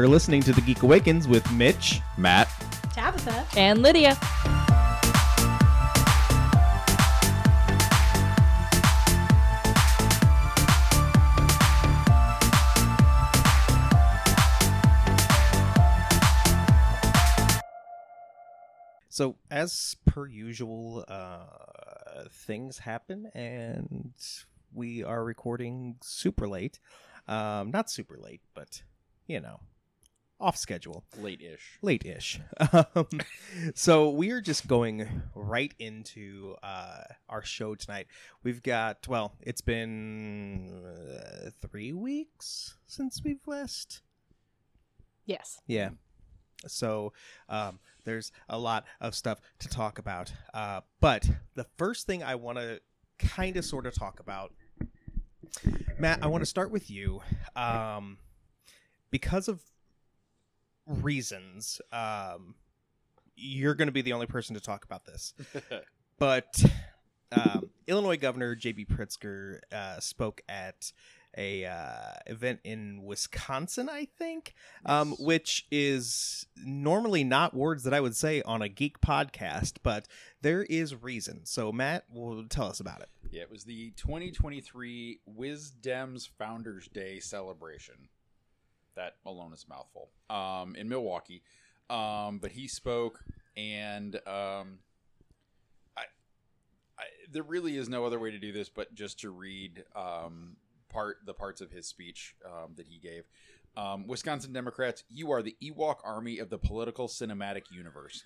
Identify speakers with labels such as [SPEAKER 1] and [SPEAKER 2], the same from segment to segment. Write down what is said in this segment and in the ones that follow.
[SPEAKER 1] You're listening to The Geek Awakens with Mitch.
[SPEAKER 2] Matt.
[SPEAKER 3] Tabitha.
[SPEAKER 4] And Lydia.
[SPEAKER 1] So, as per usual, uh, things happen, and we are recording super late. Um, not super late, but you know, off schedule,
[SPEAKER 2] Late-ish.
[SPEAKER 1] late ish. Um, so, we are just going right into uh, our show tonight. We've got, well, it's been uh, three weeks since we've last
[SPEAKER 4] Yes.
[SPEAKER 1] yeah. So um, there's a lot of stuff to talk about. Uh, but the first thing I want to kind of sort of talk about, Matt, I want to start with you. Um, because of reasons, um, you're going to be the only person to talk about this. but um, Illinois Governor J.B. Pritzker uh, spoke at a uh, event in Wisconsin, I think, um,
[SPEAKER 2] Yes.
[SPEAKER 1] which is normally not words that I would say on a geek podcast, but there is reason. So Matt will tell us about it.
[SPEAKER 2] Yeah, it was the 2023 Wisdems Founders Day celebration. That alone is a mouthful. Um, in Milwaukee, um, but he spoke, and um, I, I, there really is no other way to do this but just to read um, part the parts of his speech um, that he gave. Um, Wisconsin Democrats, you are the Ewok army of the political cinematic universe.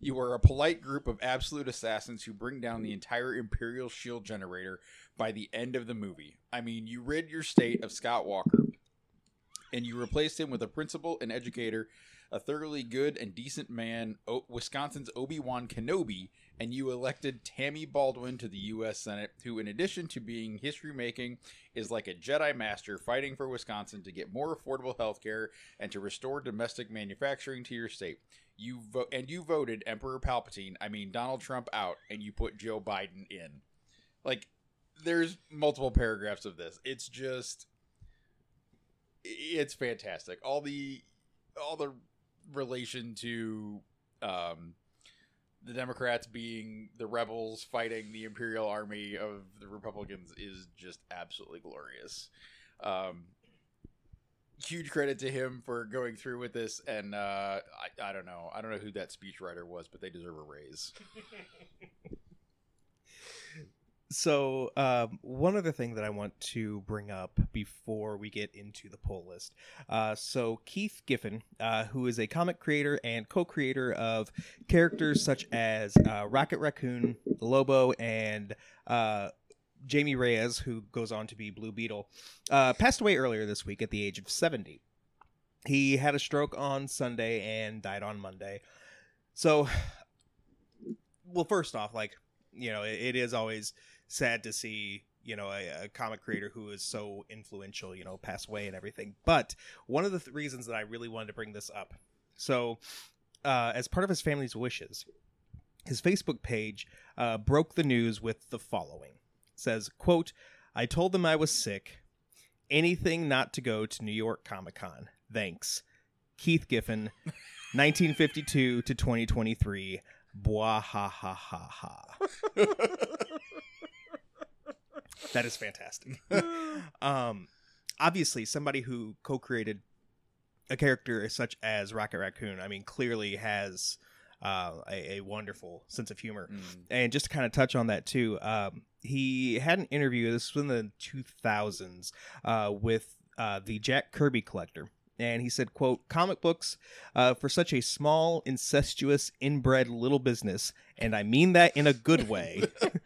[SPEAKER 2] You are a polite group of absolute assassins who bring down the entire Imperial Shield generator by the end of the movie. I mean, you rid your state of Scott Walker, and you replaced him with a principal and educator, a thoroughly good and decent man, o- Wisconsin's Obi Wan Kenobi, and you elected Tammy Baldwin to the U.S. Senate, who, in addition to being history making, is like a Jedi Master fighting for Wisconsin to get more affordable health care and to restore domestic manufacturing to your state. You vote and you voted Emperor Palpatine, I mean Donald Trump out, and you put Joe Biden in. Like, there's multiple paragraphs of this. It's just, it's fantastic. All the, all the relation to, um, the Democrats being the rebels fighting the Imperial Army of the Republicans is just absolutely glorious. Um, huge credit to him for going through with this, and uh, I, I don't know, I don't know who that speechwriter was, but they deserve a raise.
[SPEAKER 1] So, um, one other thing that I want to bring up before we get into the pull list. Uh, so, Keith Giffen, uh, who is a comic creator and co creator of characters such as uh, Rocket Raccoon, Lobo, and uh, Jamie Reyes, who goes on to be Blue Beetle, uh, passed away earlier this week at the age of 70. He had a stroke on Sunday and died on Monday. So, well, first off, like, you know, it, it is always sad to see you know a, a comic creator who is so influential you know pass away and everything. But one of the th- reasons that i really wanted to bring this up so uh, as part of his family's wishes his facebook page uh, broke the news with the following. It says quote i told them i was sick. Anything not to go to new york comic-con. Thanks. Keith giffen 1952 to 2023 Bwah ha ha ha ha. that is fantastic. um, obviously, somebody who co-created a character such as Rocket Raccoon, I mean, clearly has uh, a, a wonderful sense of humor.
[SPEAKER 2] Mm.
[SPEAKER 1] And just to kind of touch on that too, um, he had an interview. This was in the 2000s uh, with uh, the Jack Kirby collector. And he said, quote, comic books uh, for such a small, incestuous, inbred little business, and I mean that in a good way.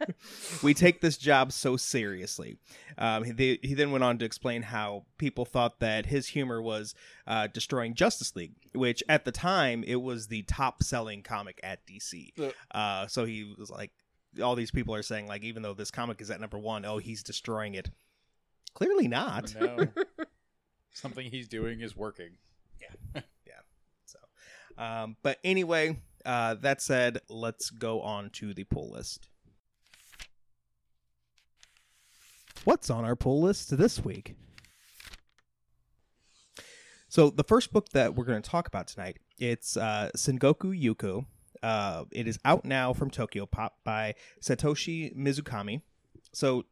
[SPEAKER 1] we take this job so seriously. Um, he, he then went on to explain how people thought that his humor was uh, destroying Justice League, which at the time it was the top selling comic at DC. Uh, so he was like, all these people are saying like, even though this comic is at number one, oh, he's destroying it. Clearly not.
[SPEAKER 2] No. Something he's doing is working. Yeah. yeah.
[SPEAKER 1] So, um, but anyway, uh, that said, let's go on to the pull list. What's on our pull list this week? So the first book that we're going to talk about tonight, it's uh, Sengoku Youko. Uh, it is out now from Tokyopop by Satoshi Mizukami. So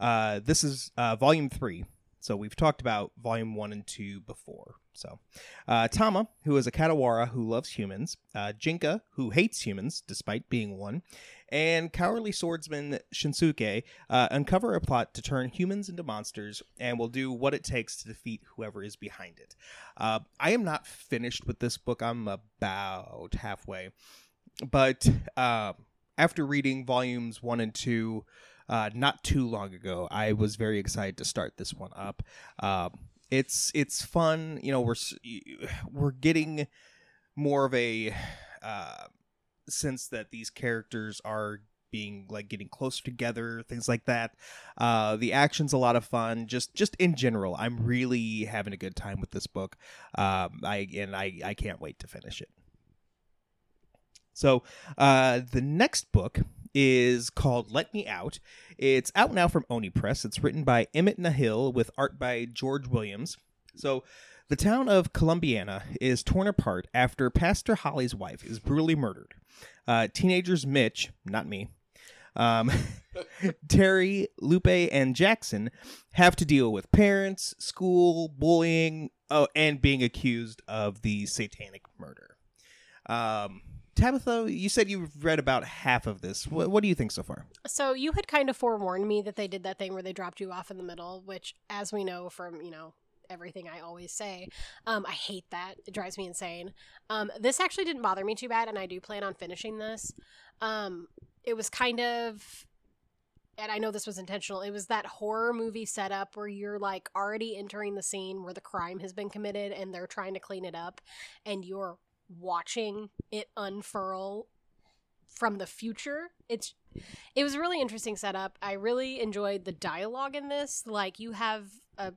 [SPEAKER 1] uh, this is uh, volume three. So we've talked about volume one and two before. So uh, Tama, who is a Katawara who loves humans, uh, Jinka, who hates humans despite being one, and cowardly swordsman Shinsuke uh, uncover a plot to turn humans into monsters and will do what it takes to defeat whoever is behind it. Uh, I am not finished with this book. I'm about halfway, but uh, after reading volumes one and two. Uh, not too long ago, I was very excited to start this one up. Um, it's it's fun. You know, we're we're getting more of a uh, sense that these characters are being like getting closer together, things like that. Uh, the action's a lot of fun. Just just in general, I'm really having a good time with this book. Um, I and I I can't wait to finish it. So uh, the next book is called Let Me Out. It's out now from Oni Press. It's written by Emmett Nahil with art by George Williams. So the town of Columbiana is torn apart after Pastor Holly's wife is brutally murdered. Uh, teenagers Mitch, not me, um, Terry, Lupe, and Jackson have to deal with parents, school, bullying, oh, and being accused of the satanic murder. Um, Tabitha, you said you've read about half of this. What, what do you think so far?
[SPEAKER 4] So you had kind of forewarned me that they did that thing where they dropped you off in the middle, which, as we know from you know everything I always say, um, I hate that. It drives me insane. Um, this actually didn't bother me too bad, and I do plan on finishing this. Um, it was kind of. And I know this was intentional. It was that horror movie setup where you're like already entering the scene where the crime has been committed and they're trying to clean it up, and you're watching it unfurl from the future. It's it was a really interesting setup. I really enjoyed the dialogue in this. Like you have a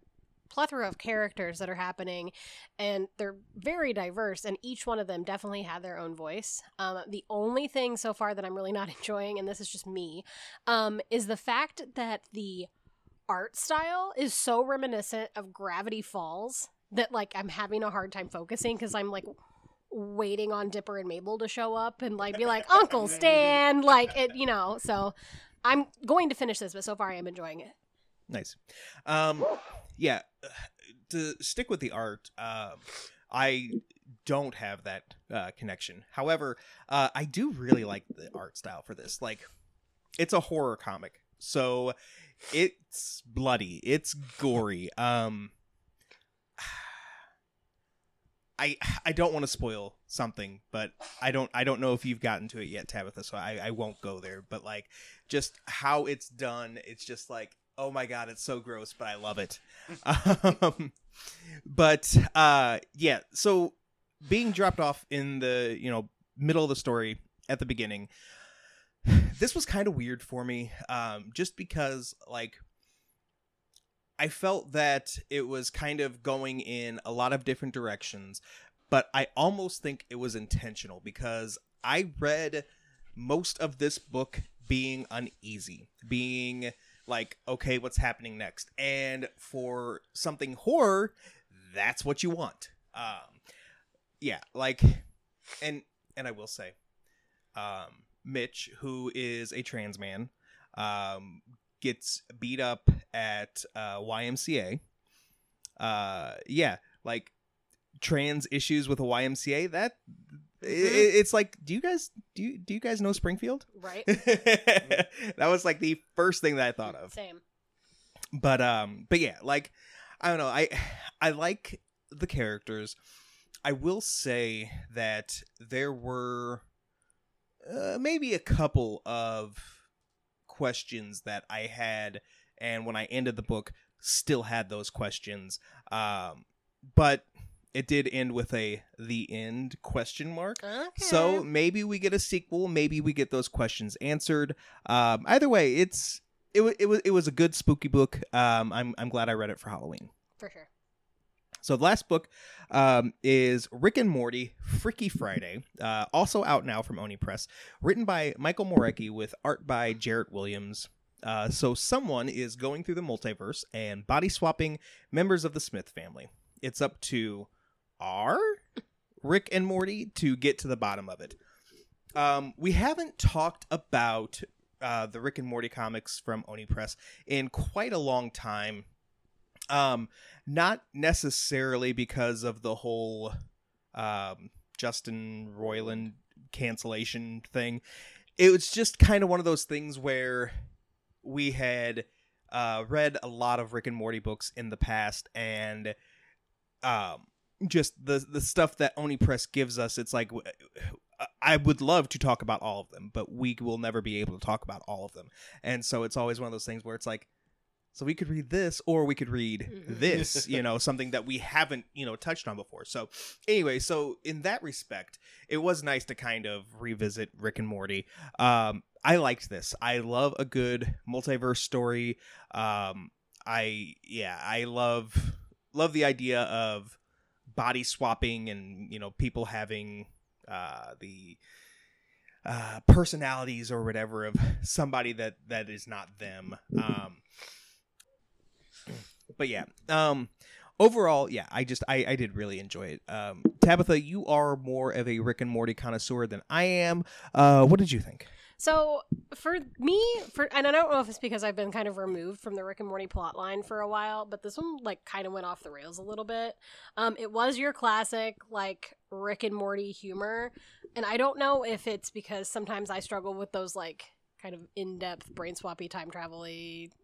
[SPEAKER 4] plethora of characters that are happening and they're very diverse and each one of them definitely had their own voice um, the only thing so far that i'm really not enjoying and this is just me um, is the fact that the art style is so reminiscent of gravity falls that like i'm having a hard time focusing because i'm like waiting on Dipper and Mabel to show up and like be like Uncle Stan, like it, you know. So I'm going to finish this, but so far I am enjoying it.
[SPEAKER 1] Nice. Um, yeah, to stick with the art, um, I don't have that uh, connection. However, uh, I do really like the art style for this. Like, it's a horror comic, so it's bloody, it's gory. Um, I I don't want to spoil something, but I don't I don't know if you've gotten to it yet, Tabitha. So I I won't go there. But like, just how it's done, it's just like oh my god, it's so gross, but I love it. um, but uh, yeah, so being dropped off in the you know middle of the story at the beginning, this was kind of weird for me, um, just because like. I felt that it was kind of going in a lot of different directions, but I almost think it was intentional because I read most of this book being uneasy, being like, okay, what's happening next? And for something horror, that's what you want. Um, yeah, like, and and I will say, um, Mitch, who is a trans man, um, gets beat up at uh, YMCA. Uh, yeah, like trans issues with a YMCA. That i it's like, do you guys do you, do you guys know Springfield?
[SPEAKER 4] Right?
[SPEAKER 1] that was like the first thing that I thought of.
[SPEAKER 4] Same.
[SPEAKER 1] But um, but yeah, like I don't know. I I like the characters. I will say that there were uh, maybe a couple of questions that I had, and when I ended the book, still had those questions. Um, but it did end with a the end question mark.
[SPEAKER 4] Okay.
[SPEAKER 1] So maybe we get a sequel. Maybe we get those questions answered. Um, either way, it's it was it was it was a good spooky book. Um, I'm I'm glad I read it for Halloween.
[SPEAKER 4] for sure.
[SPEAKER 1] So the last book um, is Rick and Morty Fricky Friday, uh, also out now from Oni Press, written by Michael Moreci with art by Jarrett Williams. Uh, so someone is going through the multiverse and body swapping members of the Smith family. It's up to are Rick and Morty to get to the bottom of it. Um, we haven't talked about uh, the Rick and Morty comics from Oni Press in quite a long time. Um, not necessarily because of the whole um, Justin Roiland cancellation thing. It was just kind of one of those things where we had uh, read a lot of Rick and Morty books in the past, and um, just the the stuff that Oni Press gives us. It's like I would love to talk about all of them, but we will never be able to talk about all of them. And so it's always one of those things where it's like, so we could read this or we could read
[SPEAKER 4] Mhm.
[SPEAKER 1] this, you know, something that we haven't, you know, touched on before. So anyway, so in that respect, it was nice to kind of revisit Rick and Morty. Um, I liked this. I love a good multiverse story. Um, I yeah, I love love the idea of body swapping and you know people having uh, the uh, personalities or whatever of somebody that that is not them. Um, but yeah, um, overall, yeah, I just I, I did really enjoy it. Um, Tabitha, you are more of a Rick and Morty connoisseur than I am. Uh, what did you think?
[SPEAKER 4] So for me, for and I don't know if it's because I've been kind of removed from the Rick and Morty plot line for a while, but this one like kind of went off the rails a little bit. Um, it was your classic like Rick and Morty humor, and I don't know if it's because sometimes I struggle with those like kind of in-depth brain swappy time travel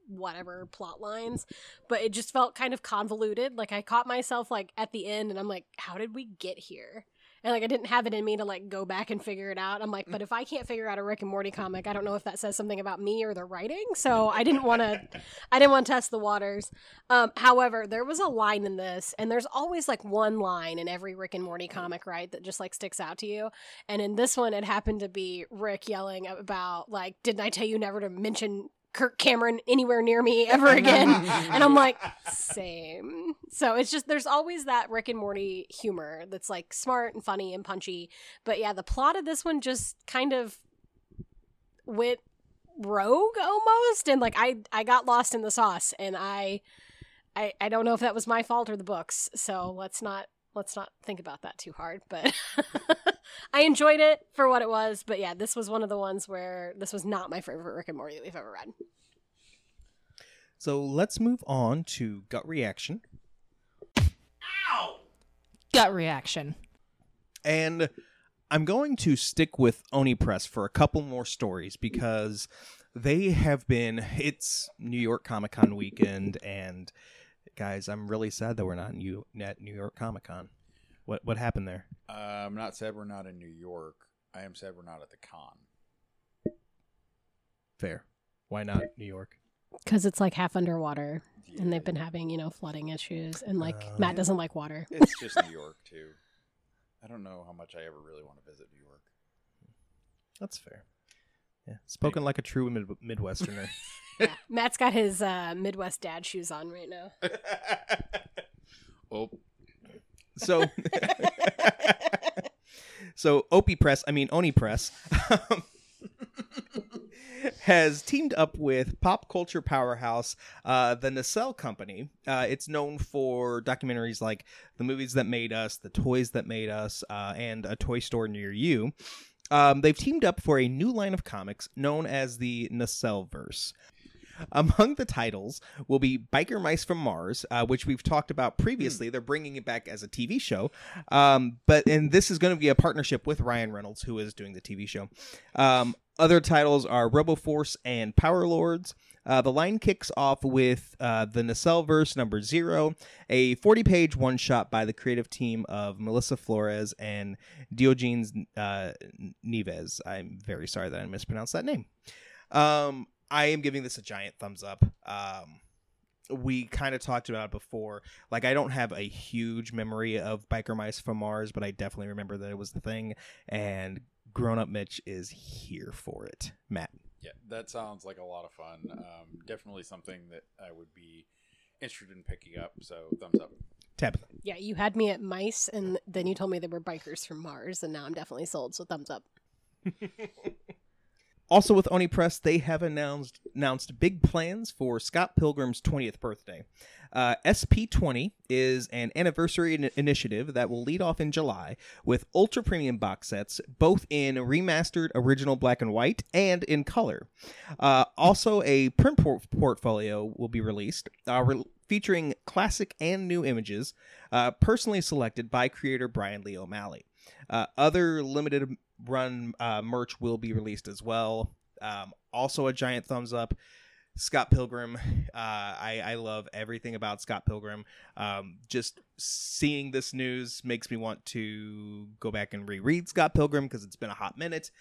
[SPEAKER 4] whatever plot lines but it just felt kind of convoluted. Like i caught myself like at the end and i'm like how did we get here and like I didn't have it in me to like go back and figure it out. I'm like, but if I can't figure out a Rick and Morty comic, I don't know if that says something about me or the writing. So I didn't want to, I didn't want to test the waters. Um, however, there was a line in this, and there's always like one line in every Rick and Morty comic, right, that just like sticks out to you. And in this one, it happened to be Rick yelling about like, "Didn't I tell you never to mention?" Kirk Cameron anywhere near me ever again. and I'm like, same. So it's just there's always that Rick and Morty humor that's like smart and funny and punchy. But yeah, the plot of this one just kind of went rogue almost and like I I got lost in the sauce and I I I don't know if that was my fault or the books. So let's not let's not think about that too hard, but I enjoyed it for what it was, but yeah, this was one of the ones where this was not my favorite Rick and Morty that we've ever read.
[SPEAKER 1] So let's move on to gut reaction. Ow!
[SPEAKER 3] Gut reaction.
[SPEAKER 1] And I'm going to stick with Oni Press for a couple more stories because they have been. It's New York Comic Con weekend, and guys, I'm really sad that we're not in U- at New York Comic Con. What what happened there?
[SPEAKER 2] Uh, I'm not sad we're not in New York. I am sad we're not at the con.
[SPEAKER 1] Fair. Why not New York?
[SPEAKER 4] Because it's like half underwater, and they've been having you know flooding issues, and like
[SPEAKER 1] Uh,
[SPEAKER 4] Matt doesn't like water.
[SPEAKER 2] It's just New York too. I don't know how much I ever really want to visit New York.
[SPEAKER 1] That's fair. Yeah, spoken like a true mid- Midwesterner.
[SPEAKER 4] yeah. Matt's got his uh, Midwest dad shoes on right now.
[SPEAKER 2] oh,
[SPEAKER 1] so, so Opie Press, I mean Oni Press, has teamed up with pop culture powerhouse, uh, the Nacelle Company. Uh, it's known for documentaries like The Movies That Made Us, The Toys That Made Us, uh, and A Toy Store Near You. Um, they've teamed up for a new line of comics known as the Nacelle-verse. Among the titles will be Biker Mice from Mars, uh, which we've talked about previously. They're bringing it back as a TV show, um, but and this is going to be a partnership with Ryan Reynolds, who is doing the TV show. Um, other titles are RoboForce and Power Lords. Uh, the line kicks off with uh, the Nacelle verse number zero, a 40 page one shot by the creative team of Melissa Flores and Diogenes uh, Neves. I'm very sorry that I mispronounced that name. Um, I am giving this a giant thumbs up. Um, we kind of talked about it before. Like, I don't have a huge memory of Biker Mice from Mars, but I definitely remember that it was the thing. And Grown Up Mitch is here for it. Matt.
[SPEAKER 2] Yeah, that sounds like a lot of fun. Um, definitely something that I would be interested in picking up. So thumbs up.
[SPEAKER 1] Tabitha.
[SPEAKER 4] Yeah, you had me at mice, and then you told me they were bikers from Mars, and now I'm definitely sold. So thumbs up.
[SPEAKER 1] also with Oni Press, they have announced announced big plans for Scott Pilgrim's 20th birthday. Uh, SP20 is an anniversary in- initiative that will lead off in July with ultra premium box sets, both in remastered original black and white and in color. Uh, also, a print por- portfolio will be released, uh, re- featuring classic and new images, uh, personally selected by creator Brian Lee O'Malley. Uh, other limited run uh, merch will be released as well. Um, also, a giant thumbs up. Scott Pilgrim. Uh, I, I love everything about Scott Pilgrim. Um, just seeing this news makes me want to go back and reread Scott Pilgrim because it's been a hot minute.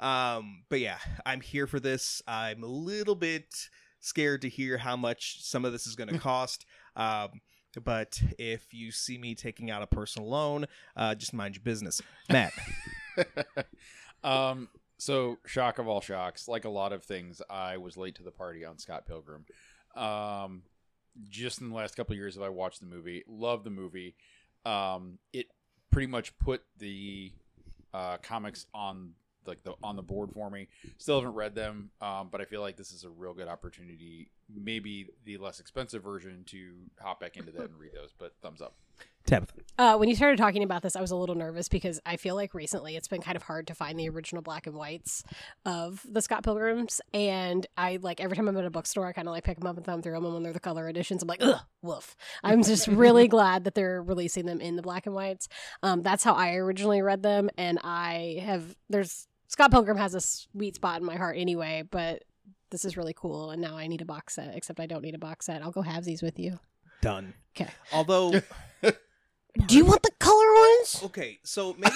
[SPEAKER 1] Um, but yeah, I'm here for this. I'm a little bit scared to hear how much some of this is going to cost. Um, but if you see me taking out a personal loan, uh, just mind your business. Matt.
[SPEAKER 2] um, so shock of all shocks, like a lot of things, I was late to the party on Scott Pilgrim. Um, just in the last couple of years, have I watched the movie? Love the movie. Um, it pretty much put the uh, comics on like the on the board for me. Still haven't read them, um, but I feel like this is a real good opportunity. Maybe the less expensive version to hop back into that and read those. But thumbs up.
[SPEAKER 1] Tabitha.
[SPEAKER 4] Uh, when you started talking about this, I was a little nervous because I feel like recently it's been kind of hard to find the original black and whites of the Scott Pilgrims, and I like every time I'm at a bookstore, I kind of like pick them up and thumb through them, and when they're the color editions, I'm like, ugh, woof. I'm just really glad that they're releasing them in the black and whites. Um, that's how I originally read them, and I have there's Scott Pilgrim has a sweet spot in my heart anyway, but this is really cool, and now I need a box set. Except I don't need a box set. I'll go halvesies with you.
[SPEAKER 1] Done.
[SPEAKER 4] Okay.
[SPEAKER 1] Although,
[SPEAKER 4] Do you want the color ones?
[SPEAKER 1] okay, so maybe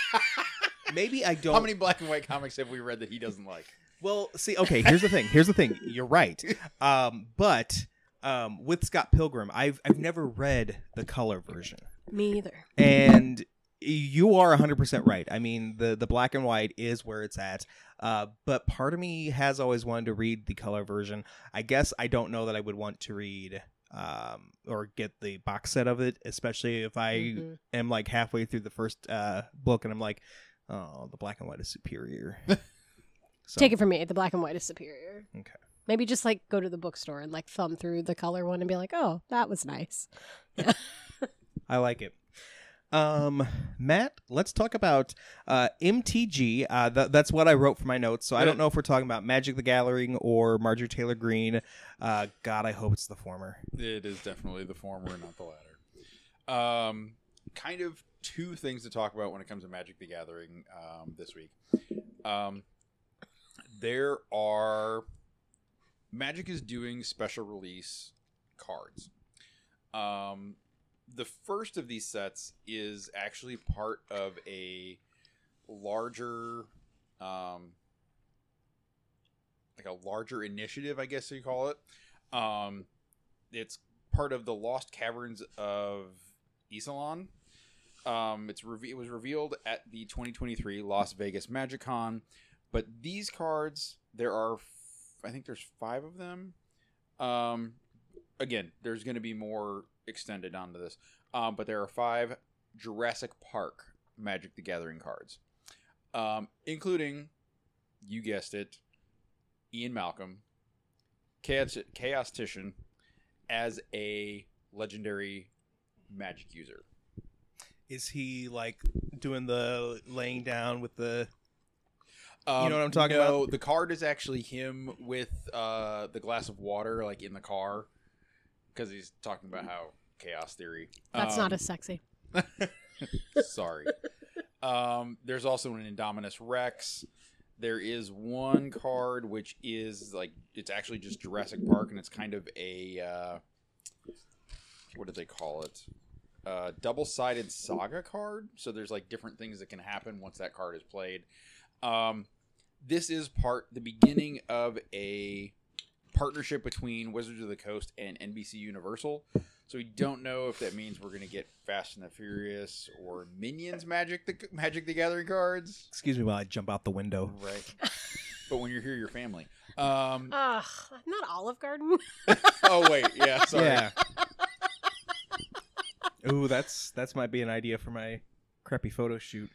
[SPEAKER 1] maybe I don't.
[SPEAKER 2] How many black and white comics have we read that he doesn't like?
[SPEAKER 1] Well, see, okay, here's the thing. Here's the thing. You're right. Um, but um, with Scott Pilgrim, I've I've never read the color version,
[SPEAKER 4] Me either.
[SPEAKER 1] and you are 100% right. I mean, the the black and white is where it's at. Uh, but part of me has always wanted to read the color version. I guess I don't know that I would want to read um or get the box set of it especially if i
[SPEAKER 4] Mhm.
[SPEAKER 1] am like halfway through the first uh book and i'm like oh the black and white is superior so,
[SPEAKER 4] Take it from me, the black and white is superior.
[SPEAKER 1] Okay.
[SPEAKER 4] Maybe just like go to the bookstore and like thumb through the color one and be like, oh, that was nice.
[SPEAKER 1] I like it. Um, Matt, let's talk about uh, MTG. Uh, th- that's what I wrote for my notes. So I don't know if we're talking about Magic the Gathering or Marjorie Taylor Greene. Uh, God, I hope it's the former.
[SPEAKER 2] It is definitely the former, not the latter. Um, kind of two things to talk about when it comes to Magic the Gathering um, this week. Um, there are Magic is doing special release cards. Um, the first of these sets is actually part of a larger, um, like a larger initiative, I guess you call it. Um, it's part of the Lost Caverns of Ixalan. Um, it's reve- it was revealed at the 2023 Las Vegas Magic Con, but these cards there are, f- I think there's five of them. Um, again, there's going to be more extended onto this, um, but there are five Jurassic Park Magic the Gathering cards, um, including, you guessed it, Ian Malcolm, Chaos Chaotician, as a legendary magic user.
[SPEAKER 1] Is he like doing the laying down with the?
[SPEAKER 2] Um,
[SPEAKER 1] know what I'm talking
[SPEAKER 2] no,
[SPEAKER 1] about?
[SPEAKER 2] The card is actually him with uh, the glass of water, like in the car, because he's talking about how chaos theory.
[SPEAKER 4] That's
[SPEAKER 2] Um,
[SPEAKER 4] not as sexy.
[SPEAKER 2] Sorry. um, there's also an Indominus Rex. There is one card which is like it's actually just Jurassic Park, and it's kind of a uh, what do they call it? Uh, double-sided saga card. So there's like different things that can happen once that card is played. Um, this is part the beginning of a partnership between Wizards of the Coast and NBC Universal. So we don't know if that means we're going to get Fast and the Furious or Minions Magic the Magic the Gathering cards.
[SPEAKER 1] Excuse me while I jump out the window.
[SPEAKER 2] Right. but when you're here, your family. Um,
[SPEAKER 4] Ugh, not Olive Garden.
[SPEAKER 2] oh wait, yeah, sorry.
[SPEAKER 1] Yeah. Ooh, that's that's might be an idea for my crappy photo shoot.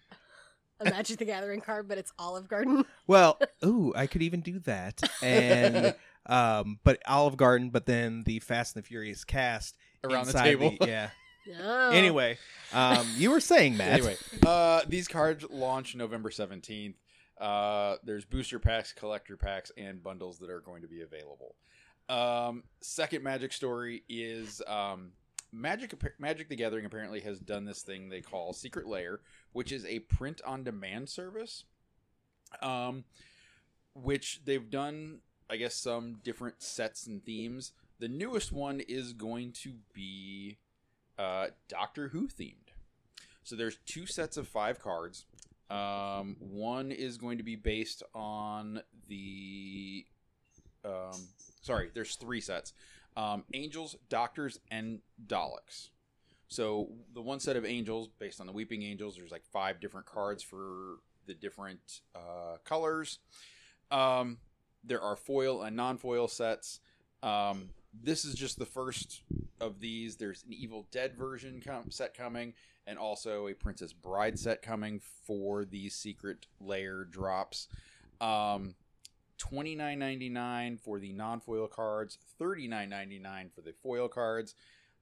[SPEAKER 4] a Magic the Gathering card, but it's Olive Garden.
[SPEAKER 1] Well, ooh, I could even do that. And um, but Olive Garden, but then the Fast and the Furious cast
[SPEAKER 2] Around the
[SPEAKER 1] inside
[SPEAKER 2] table.
[SPEAKER 1] yeah.
[SPEAKER 4] Oh.
[SPEAKER 1] Anyway, um, you were saying Matt.
[SPEAKER 2] Anyway, uh, these cards launch November 17th. Uh, there's booster packs, collector packs, and bundles that are going to be available. Um, second Magic story is um, Magic. Magic the Gathering apparently has done this thing they call Secret Lair, which is a print-on-demand service. Um, which they've done, I guess, some different sets and themes. The newest one is going to be uh, Doctor Who themed. So there's two sets of five cards. Um, one is going to be based on the. Um, sorry, there's three sets: um, angels, doctors, and Daleks. So the one set of angels, based on the Weeping Angels, there's like five different cards for the different uh, colors. Um, there are foil and non-foil sets. Um, this is just the first of these. There's an Evil Dead version com- set coming, and also a Princess Bride set coming for these Secret Lair drops. Um, Twenty nine ninety nine for the non foil cards, thirty nine ninety nine for the foil cards.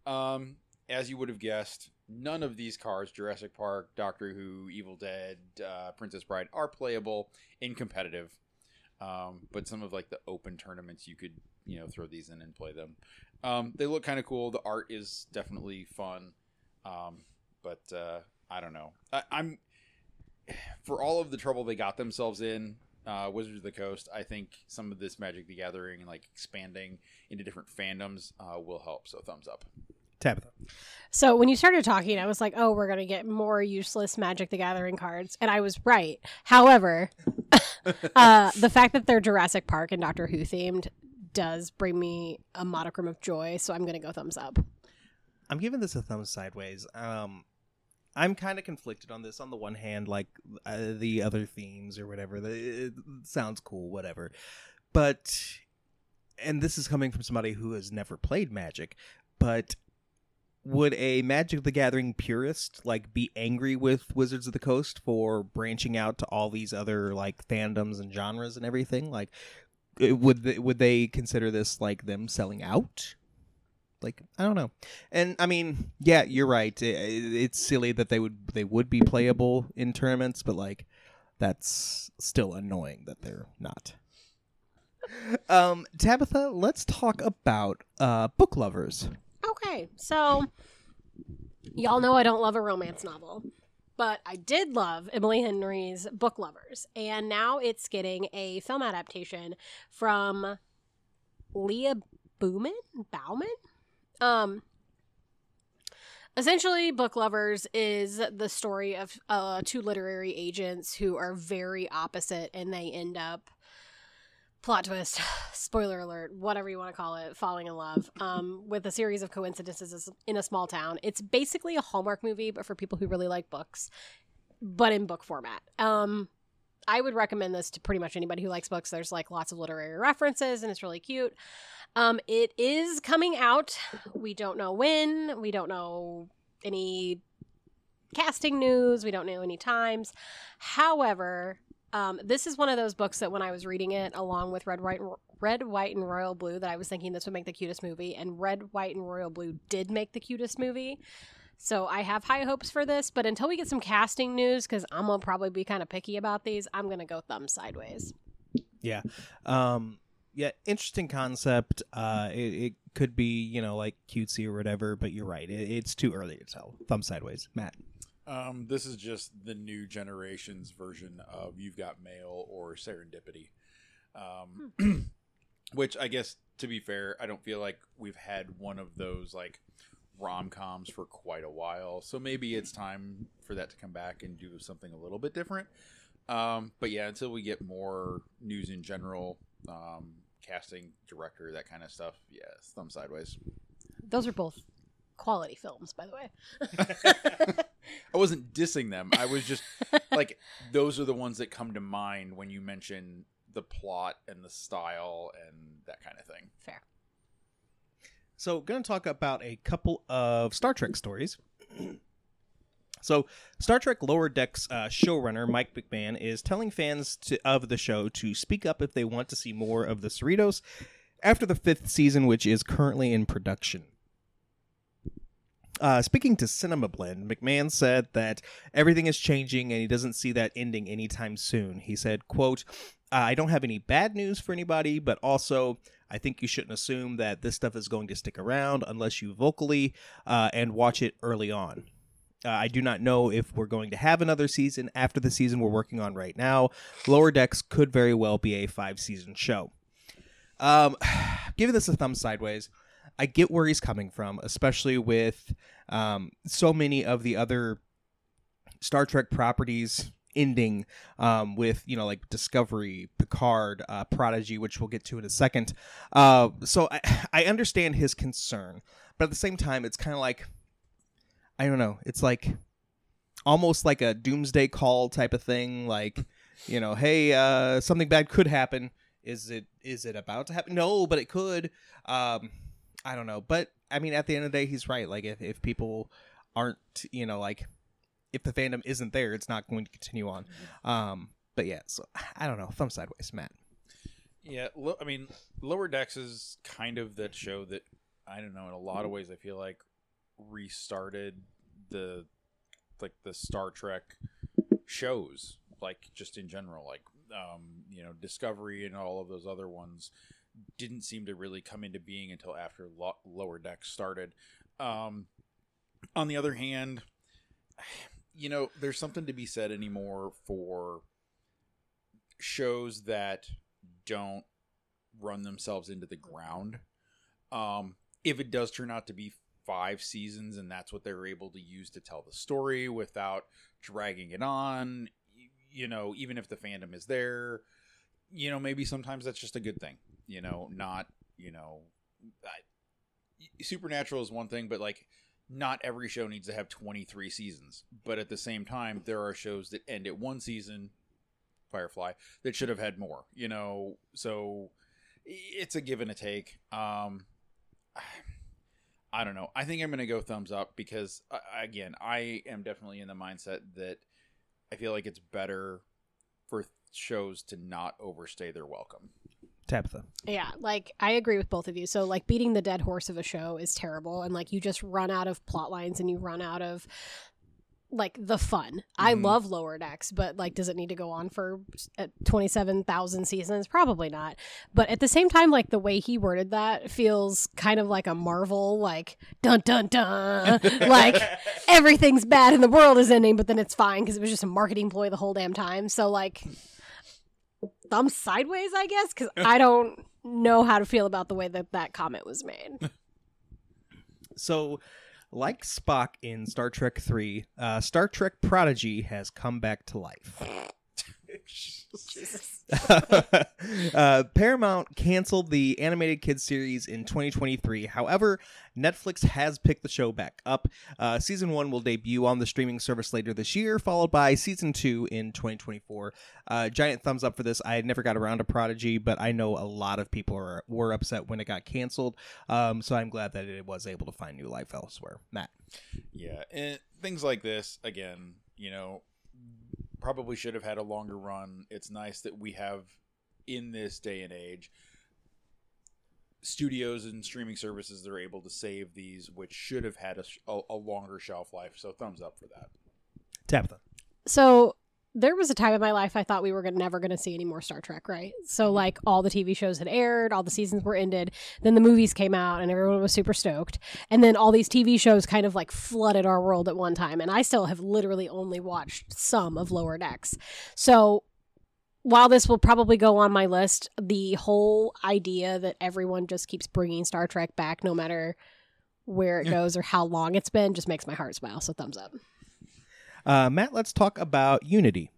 [SPEAKER 2] Um, as you would have guessed, none of these cards, Jurassic Park, Doctor Who, Evil Dead, uh, Princess Bride, are playable in competitive. Um, but some of like the open tournaments, you could you know throw these in and play them. Um, they look kind of cool. The art is definitely fun, um, but uh, I don't know. I, I'm for all of the trouble they got themselves in. Uh, Wizards of the Coast. I think some of this Magic the Gathering and like expanding into different fandoms uh, will help. So thumbs up.
[SPEAKER 1] Tabitha.
[SPEAKER 4] So when you started talking, I was like, "Oh, we're gonna get more useless Magic the Gathering cards," and I was right. However, uh, the fact that they're Jurassic Park and Doctor Who themed does bring me a modicum of joy. So I'm gonna go thumbs up.
[SPEAKER 1] I'm giving this a thumbs sideways. Um, I'm kind of conflicted on this. On the one hand, like uh, the other themes or whatever, the, it sounds cool, whatever. But, and this is coming from somebody who has never played Magic, but would a Magic the Gathering purist like be angry with Wizards of the Coast for branching out to all these other like fandoms and genres and everything? Like, would they, would they consider this like them selling out? Like, I don't know. And I mean, yeah, you're right. I- I- It's silly that they would they would be playable in tournaments, but like, that's still annoying that they're not. Um, Tabitha, let's talk about uh, book lovers.
[SPEAKER 4] Okay, so y'all know I don't love a romance novel, but I did love Emily Henry's Book Lovers, and now it's getting a film adaptation from Leah Bowman. Bauman. Um, essentially, Book Lovers is the story of uh, two literary agents who are very opposite, and they end up plot twist spoiler alert whatever you want to call it falling in love um, with a series of coincidences in a small town. It's basically a hallmark movie but for people who really like books but in book format. Um, i would recommend this to pretty much anybody who likes books. There's like lots of literary references and it's really cute. Um, it is coming out. We don't know when. We don't know any casting news. We don't know any times. However um, this is one of those books that when I was reading it, along with Red, White, and, Red, White, and Royal Blue, that I was thinking this would make the cutest movie, and Red, White, and Royal Blue did make the cutest movie. So I have high hopes for this, but until we get some casting news, because I'm gonna probably be kind of picky about these, I'm gonna go thumb sideways.
[SPEAKER 1] Yeah. Um yeah, interesting concept. Uh it, it could be, you know, like cutesy or whatever, but you're right. It, it's too early to tell. Thumb sideways. Matt.
[SPEAKER 2] Um, this is just the new generation's version of You've Got Mail or Serendipity. Um, which I guess, to be fair, I don't feel like we've had one of those like rom coms for quite a while. So maybe it's time for that to come back and do something a little bit different. Um, but yeah, until we get more news in general, um, casting, director, that kind of stuff, yeah, thumb sideways.
[SPEAKER 4] Those are both quality films, by the way.
[SPEAKER 2] I wasn't dissing them. I was just like, those are the ones that come to mind when you mention the plot and the style and that kind of thing.
[SPEAKER 4] Fair.
[SPEAKER 1] So, going to talk about a couple of Star Trek stories. So, Star Trek Lower Decks uh, showrunner Mike McMahan is telling fans to, of the show to speak up if they want to see more of the Cerritos after the fifth season, which is currently in production. Uh, speaking to Cinema Blend, McMahan said that everything is changing and he doesn't see that ending anytime soon. He said, "quote uh, I don't have any bad news for anybody, but also I think you shouldn't assume that this stuff is going to stick around unless you vocally uh, and watch it early on." Uh, I do not know if we're going to have another season after the season we're working on right now. Lower Decks could very well be a five season show. Um, giving this a thumb sideways, I get where he's coming from, especially with um, so many of the other Star Trek properties ending um, with you know like Discovery, Picard, uh, Prodigy, which we'll get to in a second. Uh, so I, I understand his concern, but at the same time, it's kind of like I don't know. It's like almost like a doomsday call type of thing. Like you know, hey, uh, something bad could happen. Is it is it about to happen? No, but it could. Um, I don't know, but I mean, at the end of the day, he's right. Like if if people aren't, you know, like if the fandom isn't there, it's not going to continue on. Um, but yeah, so I don't know. Thumb sideways, Matt.
[SPEAKER 2] Yeah, lo- I mean, Lower Decks is kind of that show that I don't know. In a lot of ways, I feel like restarted the like the Star Trek shows, like just in general, like um, you know Discovery and all of those other ones didn't seem to really come into being until after Lo- Lower Decks started. Um, on the other hand, you know, there's something to be said anymore for shows that don't run themselves into the ground. Um, if it does turn out to be five seasons and that's what they're able to use to tell the story without dragging it on, you know, even if the fandom is there, you know, maybe sometimes that's just a good thing, you know, not, you know, I, Supernatural is one thing, but like not every show needs to have 23 seasons. But at the same time, there are shows that end at one season, Firefly, that should have had more, you know, so it's a give and a take. Um, I don't know. I think I'm going to go thumbs up because, uh, again, I am definitely in the mindset that I feel like it's better for shows to not overstay their welcome.
[SPEAKER 1] Tabitha.
[SPEAKER 4] Yeah, like I agree with both of you. So like beating the dead horse of a show is terrible and like you just run out of plot lines and you run out of like the fun. I
[SPEAKER 2] Mhm.
[SPEAKER 4] love Lower Decks, but like does it need to go on for uh, 27,000 seasons? Probably not. But at the same time like the way he worded that feels kind of like a Marvel like dun dun dun like everything's bad and the world is ending but then it's fine because it was just a marketing ploy the whole damn time. So like thumb sideways, I guess, because I don't know how to feel about the way that that comment was made.
[SPEAKER 1] So, like Spock in Star Trek 3, uh, Star Trek Prodigy has come back to life.
[SPEAKER 4] Jesus.
[SPEAKER 1] uh, Paramount canceled the animated kids series in 2023. However, Netflix has picked the show back up. Uh, season one will debut on the streaming service later this year, followed by season two in 2024. Uh, giant thumbs up for this. I never got around to Prodigy, but I know a lot of people are, were upset when it got canceled. Um, so I'm glad that it was able to find new life elsewhere. Matt.
[SPEAKER 2] Yeah, and things like this again, you know, probably should have had a longer run. It's nice that we have in this day and age studios and streaming services that are able to save these which should have had a, a, a longer shelf life. So thumbs up for that.
[SPEAKER 1] Tabitha.
[SPEAKER 4] So there was a time in my life I thought we were gonna, never going to see any more Star Trek, right? So mm-hmm. like all the TV shows had aired, all the seasons were ended, then the movies came out, and everyone was super stoked, and then all these TV shows kind of like flooded our world at one time, and I still have literally only watched some of Lower Decks. So while this will probably go on my list, the whole idea that everyone just keeps bringing Star Trek back, no matter where it
[SPEAKER 2] Yeah.
[SPEAKER 4] goes or how long it's been, just makes my heart smile. So thumbs up.
[SPEAKER 1] Uh, Matt, let's talk about Unity.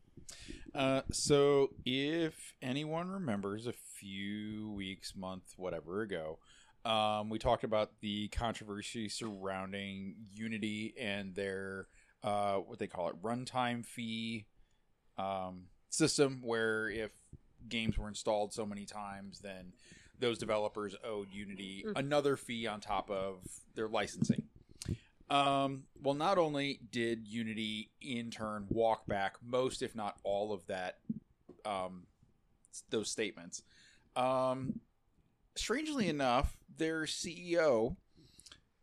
[SPEAKER 2] Uh, so if anyone remembers a few weeks, month, whatever ago, um, we talked about the controversy surrounding Unity and their uh, what they call it runtime fee um, system, where if games were installed so many times, then those developers owed Unity
[SPEAKER 4] Mm.
[SPEAKER 2] another fee on top of their licensing. Um, well, not only did Unity in turn walk back most, if not all, of that, um, those statements. Um, strangely enough, their CEO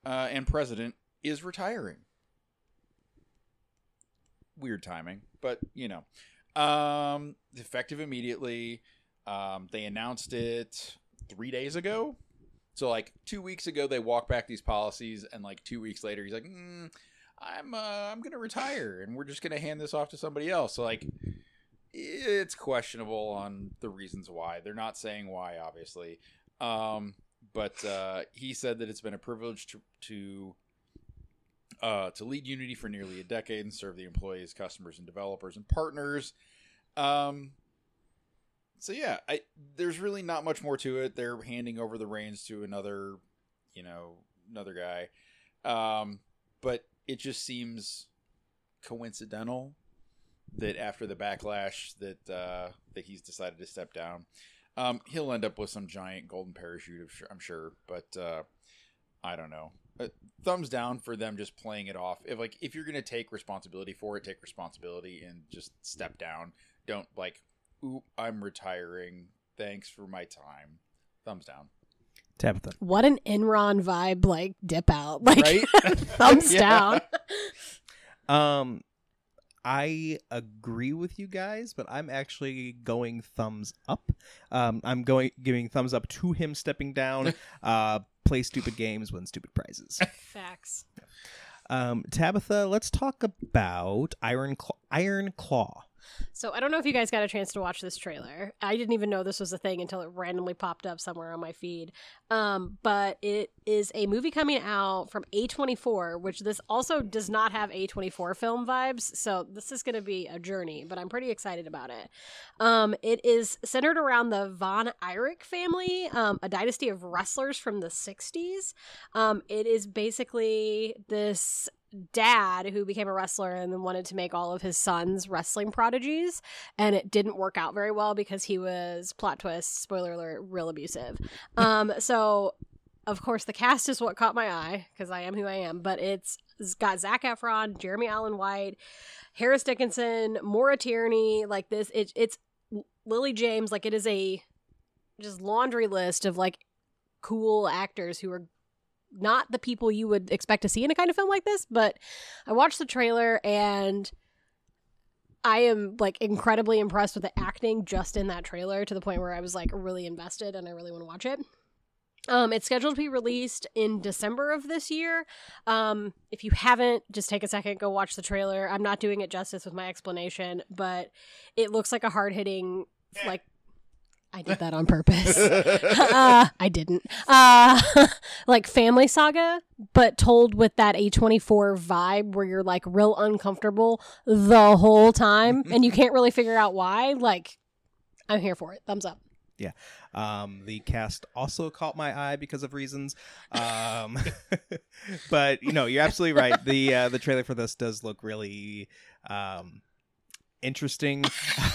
[SPEAKER 2] uh, and president is retiring. Weird timing, but you know, um, effective immediately. Um, they announced it three days ago. So like two weeks ago, they walked back these policies, and like two weeks later, he's like, mm, "I'm uh, I'm gonna retire, and we're just gonna hand this off to somebody else." So like, it's questionable on the reasons why. They're not saying why, obviously, um, but uh, he said that it's been a privilege to to uh, to lead Unity for nearly a decade and serve the employees, customers, and developers and partners. Um, so yeah, I there's really not much more to it. They're handing over the reins to another, you know, another guy. Um, but it just seems coincidental that after the backlash that uh, that he's decided to step down. Um, he'll end up with some giant golden parachute, I'm sure- but uh, I don't know. Uh, thumbs down for them just playing it off. If like if you're gonna take responsibility for it, take responsibility and just step down. Don't like, oop, I'm retiring. Thanks for my time. Thumbs down.
[SPEAKER 1] Tabitha.
[SPEAKER 4] What an Enron vibe, like dip out, like
[SPEAKER 2] Right?
[SPEAKER 4] thumbs
[SPEAKER 2] Yeah.
[SPEAKER 4] down.
[SPEAKER 1] Um, I agree with you guys, but I'm actually going thumbs up. Um, I'm going giving thumbs up to him stepping down. uh, play stupid games, win stupid prizes.
[SPEAKER 4] Facts.
[SPEAKER 1] Um, Tabitha, let's talk about Iron Claw. Iron Claw.
[SPEAKER 4] So I don't know if you guys got a chance to watch this trailer. I didn't even know this was a thing until it randomly popped up somewhere on my feed. Um, but it is a movie coming out from A24, which this also does not have A24 film vibes. So this is going to be a journey, but I'm pretty excited about it. Um, it is centered around the Von Erich family, um, a dynasty of wrestlers from the 60s. Um, it is basically this dad who became a wrestler and then wanted to make all of his sons wrestling prodigies and it didn't work out very well because he was plot twist spoiler alert real abusive. Um so of course the cast is what caught my eye because i am who i am but it's, it's got zach efron jeremy allen white harris dickinson maura tierney like this it, it's lily james like it is a just laundry list of like cool actors who are not the people you would expect to see in a kind of film like this, but I watched the trailer and I am like incredibly impressed with the acting just in that trailer to the point where I was like really invested and I really want to watch it. Um, it's scheduled to be released in December of this year. Um, if you haven't, just take a second, go watch the trailer. I'm not doing it justice with my explanation, but it looks like a hard hitting, like, I did that on purpose uh, I didn't. Uh, like Family Saga, but told with that A24 vibe where you're like real uncomfortable the whole time and you can't really figure out why. Like, I'm here for it. Thumbs up. Yeah.
[SPEAKER 1] Um, the cast also caught my eye because of reasons. Um, but you know, you're absolutely right. The uh, the trailer for this does look really um, interesting.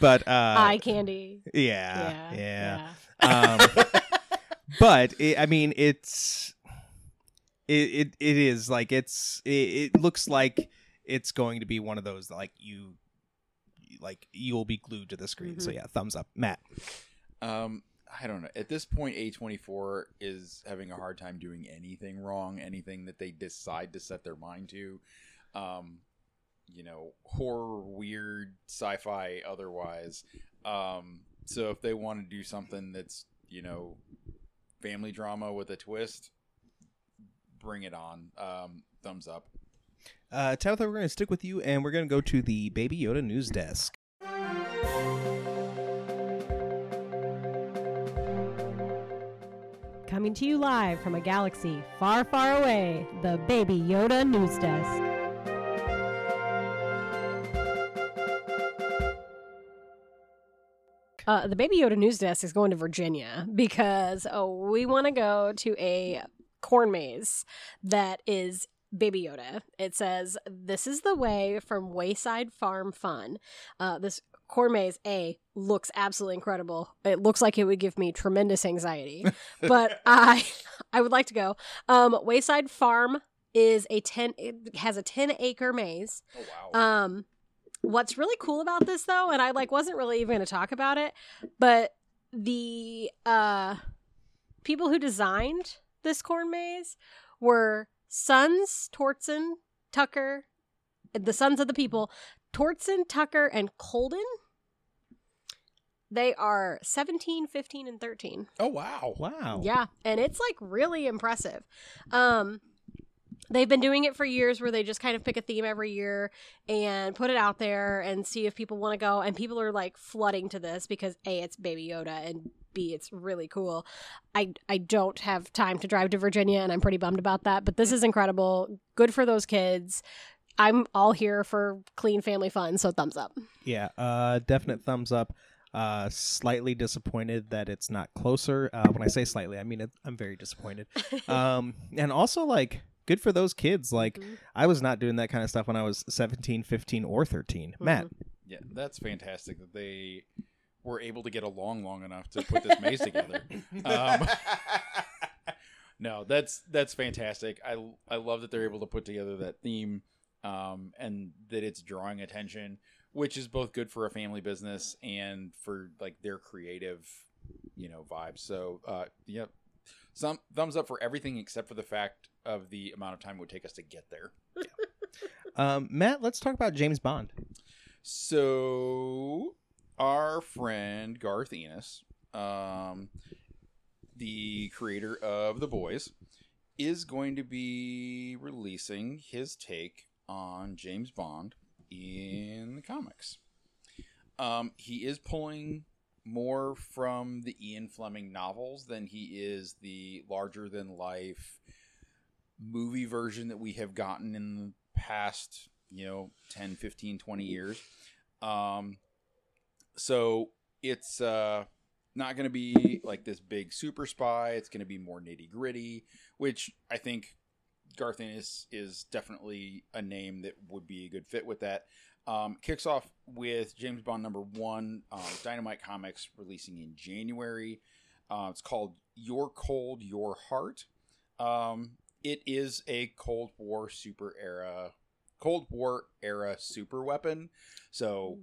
[SPEAKER 1] but uh,
[SPEAKER 4] Eye candy.
[SPEAKER 1] yeah,
[SPEAKER 4] Yeah.
[SPEAKER 1] yeah. Um, but it, I mean, it's it, it it is like it's it, it looks like it's going to be one of those like you like you'll be glued to the screen. So
[SPEAKER 4] Mhm.
[SPEAKER 1] yeah, thumbs up, Matt.
[SPEAKER 2] Um, I don't know. At this point, A24 is having a hard time doing anything wrong, anything that they decide to set their mind to. Um, you know, horror, weird, sci-fi, otherwise. Um, so if they want to do something that's, you know, family drama with a twist, bring it on. Um, thumbs up.
[SPEAKER 1] Uh, Tabitha, we're going to stick with you, and we're going to go to the Baby Yoda news desk.
[SPEAKER 5] Coming to you live from a galaxy far, far away, the Baby Yoda News Desk.
[SPEAKER 4] Uh, the Baby Yoda news desk is going to Virginia because oh, we want to go to a corn maze that is Baby Yoda. It says, This is the way from Wayside Farm Fun. Uh, this corn maze a looks absolutely incredible. It looks like it would give me tremendous anxiety, but I I would like to go. Um, Wayside Farm is a ten it has a ten acre maze.
[SPEAKER 2] Oh wow.
[SPEAKER 4] Um, what's really cool about this though, and I like wasn't really even going to talk about it, but the uh people who designed this corn maze were sons Tortzen, Tucker, the sons of the people, Tortzen, Tucker, and Colden. They are 17, 15, and 13.
[SPEAKER 2] oh wow.
[SPEAKER 1] Wow.
[SPEAKER 4] Yeah, and it's like really impressive. Um they've been doing it for years where they just kind of pick a theme every year and put it out there and see if people want to go and people are like flooding to this because A it's baby Yoda and B it's really cool. I I don't have time to drive to Virginia and I'm pretty bummed about that, but this is incredible. Good for those kids. I'm all here for clean family fun, so thumbs up.
[SPEAKER 1] Yeah, uh, definite thumbs up. Uh, slightly disappointed that it's not closer. Uh, when I say slightly, I mean it, I'm very disappointed. Um, and also like good for those kids. Like
[SPEAKER 4] Mhm.
[SPEAKER 1] I was not doing that kind of stuff when I was 17, 15, or 13. Matt,
[SPEAKER 2] Yeah, that's fantastic that they were able to get along long enough to put this maze together. Um, no, that's that's fantastic. I I love that they're able to put together that theme, um, and that it's drawing attention, which is both good for a family business and for like their creative, you know, vibes. So, uh, yep, some thumbs up for everything except for the fact of the amount of time it would take us to get there.
[SPEAKER 1] um, Matt, let's talk about James Bond.
[SPEAKER 2] So, our friend Garth Ennis, um, the creator of The Boys, is going to be releasing his take on James Bond in the comics. Um, he is pulling more from the Ian Fleming novels than he is the larger than life movie version that we have gotten in the past, you know, 10, 15, 20 years. Um, so it's uh, not going to be like this big super spy. It's going to be more nitty gritty, which I think Garth Ennis is definitely a name that would be a good fit with that. Um, kicks off with James Bond number one, uh, Dynamite Comics releasing in January. Uh, it's called Your Cold, Your Heart. Um, it is a Cold War super era, Cold War era super weapon. So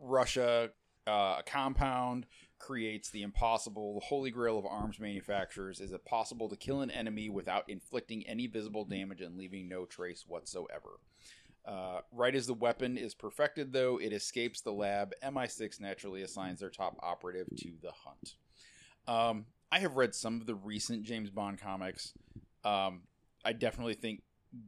[SPEAKER 2] Russia, uh, a compound creates the impossible. The holy grail of arms manufacturers is it possible to kill an enemy without inflicting any visible damage and leaving no trace whatsoever. Uh, right as the weapon is perfected, though, it escapes the lab. MI6 naturally assigns their top operative to the hunt. Um, I have read some of the recent James Bond comics. Um, I definitely think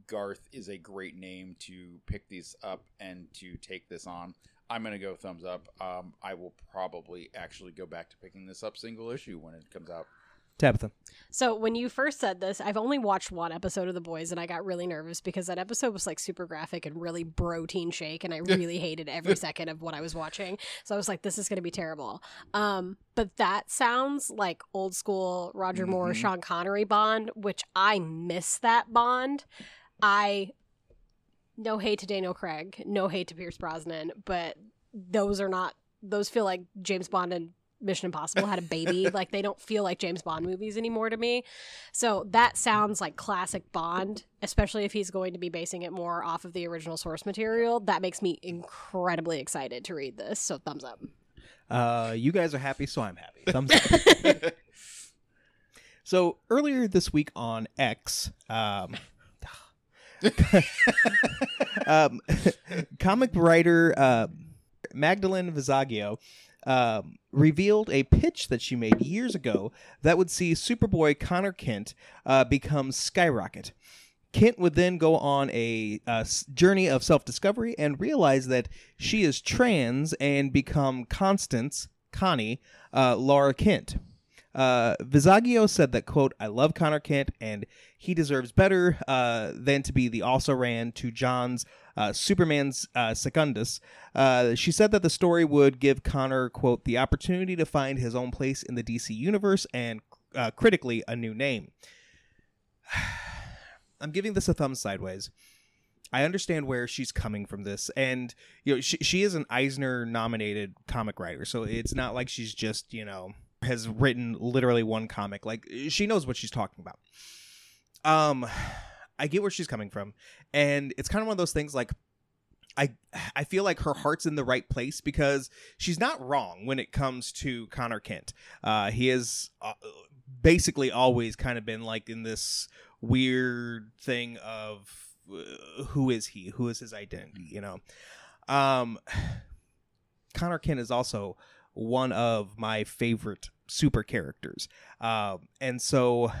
[SPEAKER 2] Garth is a great name to pick these up and to take this on. I'm gonna go thumbs up. Um, I will probably actually go back to picking this up single issue when it comes out.
[SPEAKER 1] Tabitha.
[SPEAKER 4] So when you first said this, I've only watched one episode of The Boys, and I got really nervous because that episode was like super graphic and really bro teen shake, and I really hated every second of what I was watching. So I was like, this is going to be terrible. Um, but that sounds like old school Roger Moore,
[SPEAKER 2] Mhm.
[SPEAKER 4] Sean Connery Bond, which I miss that Bond. I no hate to Daniel Craig, no hate to Pierce Brosnan, but those are not. Those feel like James Bond and Mission Impossible had a baby. like they don't feel like James Bond movies anymore to me. So that sounds like classic Bond, especially if he's going to be basing it more off of the original source material. That makes me incredibly excited to read this. So thumbs up.
[SPEAKER 1] Uh, you guys are happy, so I'm happy. Thumbs up. So earlier this week on X, um, um, comic writer uh, Magdalene Visaggio um, revealed a pitch that she made years ago that would see Superboy Connor Kent uh, become Skyrocket. Kent would then go on a uh, s- journey of self discovery and realize that she is trans and become Constance, Connie, uh, Laura Kent. Uh, Visaggio said that, quote, I love Connor Kent and he deserves better uh, than to be the also ran to Jon's uh, Superman's uh, Secundus. Uh, she said that the story would give Connor, quote, the opportunity to find his own place in the DC universe and uh, critically a new name. I'm giving this a thumb sideways. I understand where she's coming from this, and you know she she is an Eisner nominated comic writer, so it's not like she's just you know has written literally one comic. Like she knows what she's talking about. Um, I get where she's coming from, and it's kind of one of those things like. I I feel like her heart's in the right place because she's not wrong when it comes to Connor Kent. Uh, he has uh, basically always kind of been like in this weird thing of uh, who is he? Who is his identity? You know, um, Connor Kent is also one of my favorite super characters, um, and so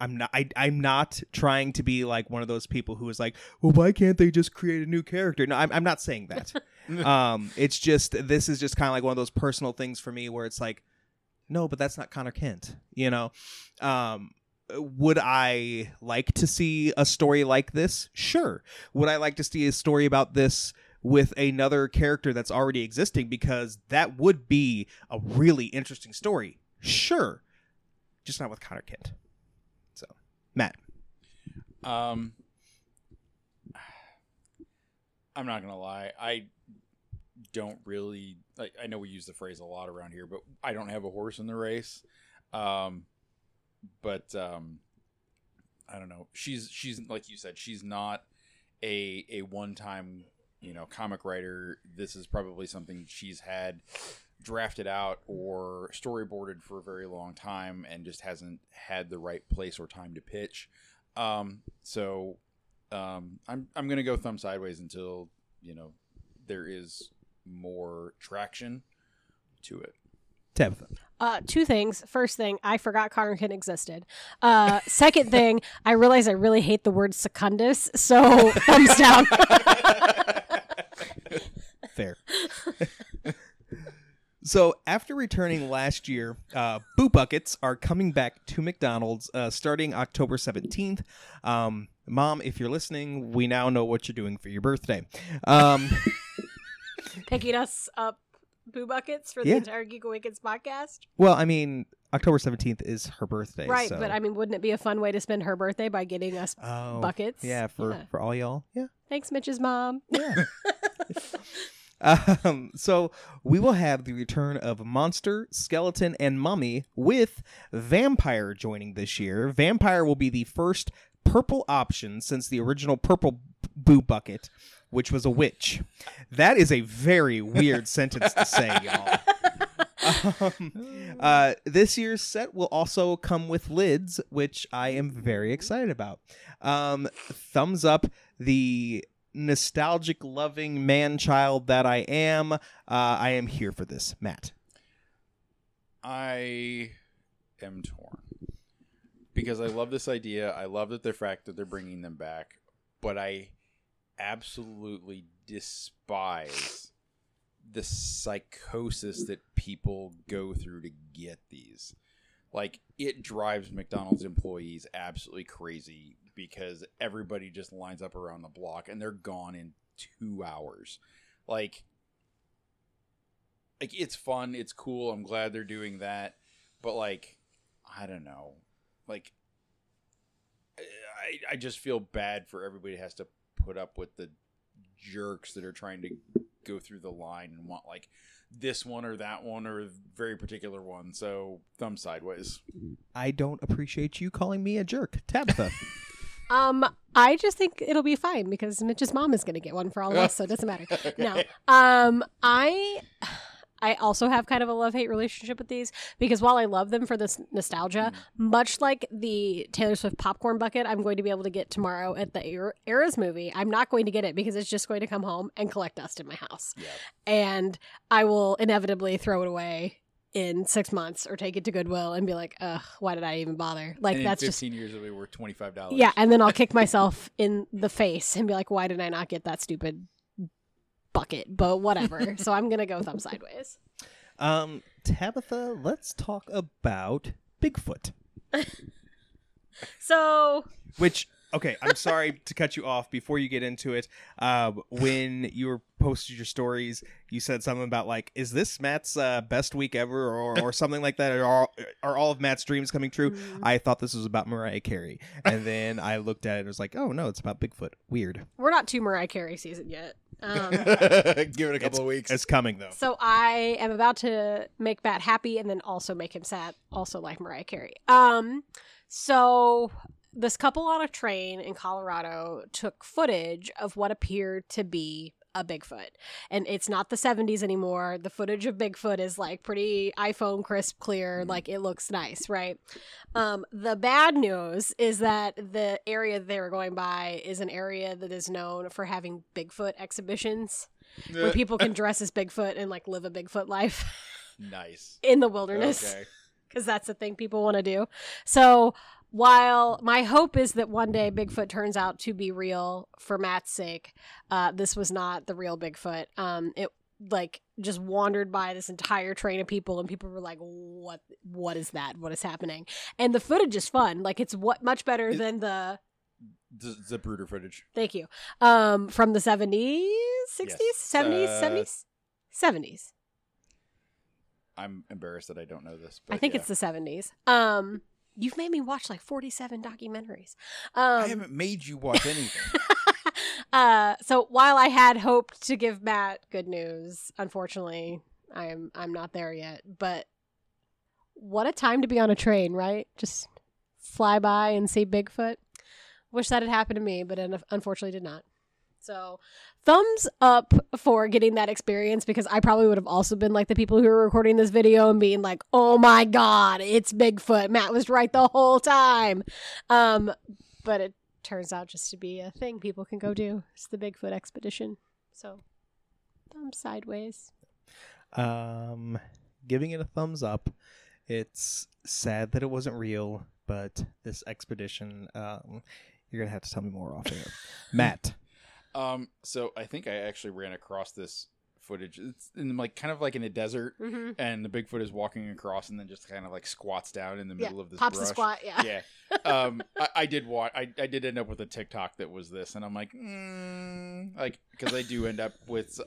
[SPEAKER 1] I'm not. I, I'm not trying to be like one of those people who is like, well, why can't they just create a new character? No, I'm, I'm not saying that. um, it's just this is just kind of like one of those personal things for me where it's like, no, but that's not Connor Kent. You know, um, would I like to see a story like this? Sure. Would I like to see a story about this? with another character that's already existing because that would be a really interesting story. Sure. Just not with Connor Kent. Matt.
[SPEAKER 2] Um, I'm not gonna lie. I don't really. Like, I know we use the phrase a lot around here, but I don't have a horse in the race. Um, but um, I don't know. She's she's like you said. She's not a a one time you know comic writer. This is probably something she's had drafted out or storyboarded for a very long time and just hasn't had the right place or time to pitch. Um, so um, I'm I'm gonna go thumb sideways until you know there is more traction to it.
[SPEAKER 1] Tabitha.
[SPEAKER 4] Uh, two things. First thing, I forgot Connor Kent existed. Uh, second thing, I realize I really hate the word secundus, so thumbs down.
[SPEAKER 1] Fair. so after returning last year, uh, Boo Buckets are coming back to McDonald's uh, starting October 17th. Um, Mom, if you're listening, we now know what you're doing for your birthday. Um,
[SPEAKER 4] Picking us up boo buckets for the
[SPEAKER 1] Yeah.
[SPEAKER 4] entire Geek Awakens podcast.
[SPEAKER 1] well, I mean, October 17th is her birthday.
[SPEAKER 4] right,
[SPEAKER 1] so-
[SPEAKER 4] but I mean, wouldn't it be a fun way to spend her birthday by getting us
[SPEAKER 1] oh,
[SPEAKER 4] buckets?
[SPEAKER 1] Yeah, for,
[SPEAKER 4] Yeah.
[SPEAKER 1] for all y'all. Yeah.
[SPEAKER 4] Thanks, Mitch's mom.
[SPEAKER 1] Yeah. um, so we will have the return of Monster, Skeleton, and Mummy with Vampire joining this year. Vampire will be the first purple option since the original Purple Boo Bucket, which was a witch. That is a very weird sentence to say, y'all. Um, uh, this year's set will also come with lids, which I am very excited about. Um, thumbs up the nostalgic loving man child that I am. Uh, I am here for this, Matt.
[SPEAKER 2] I am torn because I love this idea. I love that the fact that they're bringing them back, but I absolutely despise the psychosis that people go through to get these. Like it drives McDonald's employees absolutely crazy because everybody just lines up around the block and they're gone in 2 hours. Like like it's fun, it's cool. I'm glad they're doing that, but like I don't know. Like I I just feel bad for everybody that has to put up with the jerks that are trying to go through the line and want like this one or that one or a very particular one. So thumb sideways.
[SPEAKER 1] I don't appreciate you calling me a jerk, Tabitha.
[SPEAKER 4] Um, I just think it'll be fine because Mitch's mom is going to get one for all of us, so it doesn't matter. No. Um, I I also have kind of a love hate relationship with these because while I love them for this nostalgia, much like the Taylor Swift popcorn bucket, I'm going to be able to get tomorrow at the Eras movie. I'm not going to get it because it's just going to come home and collect dust in my house,
[SPEAKER 2] Yeah.
[SPEAKER 4] and I will inevitably throw it away in six months or take it to Goodwill and be like, ugh, why did I even bother? Like
[SPEAKER 2] and
[SPEAKER 4] that's
[SPEAKER 2] in
[SPEAKER 4] just
[SPEAKER 2] 15 years it'll be worth $25.
[SPEAKER 4] yeah, and then I'll kick myself in the face and be like, why did I not get that stupid bucket? But whatever. so I'm gonna go thumb sideways.
[SPEAKER 1] um, Tabitha, let's talk about Bigfoot,
[SPEAKER 4] So
[SPEAKER 1] which okay, I'm sorry to cut you off before you get into it. Uh, when you were posted your stories, you said something about like, "Is this Matt's uh, best week ever?" or or something like that. Are all, are all of Matt's dreams coming true?
[SPEAKER 4] Mm.
[SPEAKER 1] I thought this was about Mariah Carey, and then I looked at it and was like, "Oh no, it's about Bigfoot." Weird.
[SPEAKER 4] We're not to Mariah Carey season yet. Um,
[SPEAKER 2] Give it a couple of weeks.
[SPEAKER 1] It's coming though.
[SPEAKER 4] So I am about to make Matt happy and then also make him sad, also like Mariah Carey. Um, so this couple on a train in Colorado took footage of what appeared to be a Bigfoot. And it's not the 70s anymore. The footage of Bigfoot is like pretty iPhone crisp clear, like it looks nice, right? Um, the bad news is that the area they were going by is an area that is known for having Bigfoot exhibitions where people can dress as Bigfoot and like live a Bigfoot life
[SPEAKER 2] nice.
[SPEAKER 4] in the wilderness
[SPEAKER 2] Okay.
[SPEAKER 4] because that's the thing people want to do. So while my hope is that one day Bigfoot turns out to be real for Matt's sake, uh, this was not the real Bigfoot. Um, it like just wandered by this entire train of people and people were like what what is that what is happening and the footage is fun like it's what much better
[SPEAKER 2] Is-
[SPEAKER 4] than the
[SPEAKER 2] The, the footage.
[SPEAKER 4] thank you um from the 70s 60s
[SPEAKER 2] Yes.
[SPEAKER 4] 70s
[SPEAKER 2] Uh,
[SPEAKER 4] 70s 70s
[SPEAKER 2] I'm embarrassed that I don't know this.
[SPEAKER 4] I think
[SPEAKER 2] yeah.
[SPEAKER 4] it's the 70s. Um, you've made me watch like 47 documentaries. Um,
[SPEAKER 2] I haven't made you watch anything.
[SPEAKER 4] uh, so while I had hoped to give Matt good news, unfortunately, I'm I'm not there yet. But what a time to be on a train, right? Just fly by and see Bigfoot. Wish that had happened to me, but it unfortunately did not. So, thumbs up for getting that experience because I probably would have also been like the people who were recording this video and being like, "Oh my god, it's Bigfoot. Matt was right the whole time." Um, but it turns out just to be a thing people can go do. It's the Bigfoot expedition. So, thumbs sideways.
[SPEAKER 1] Um, giving it a thumbs up. It's sad that it wasn't real, but this expedition, um, you're gonna have to tell me more off air. Matt.
[SPEAKER 2] Um, so I think I actually ran across this footage. It's in like kind of like in a desert,
[SPEAKER 4] Mm-hmm.
[SPEAKER 2] and the Bigfoot is walking across, and then just kind of like squats down in the
[SPEAKER 4] Yeah,
[SPEAKER 2] middle of this
[SPEAKER 4] pops
[SPEAKER 2] brush.
[SPEAKER 4] the squat. Yeah.
[SPEAKER 2] yeah. Um, I, I did watch. I, I did end up with a TikTok that was this, and I'm like, mm, like because I do end up with.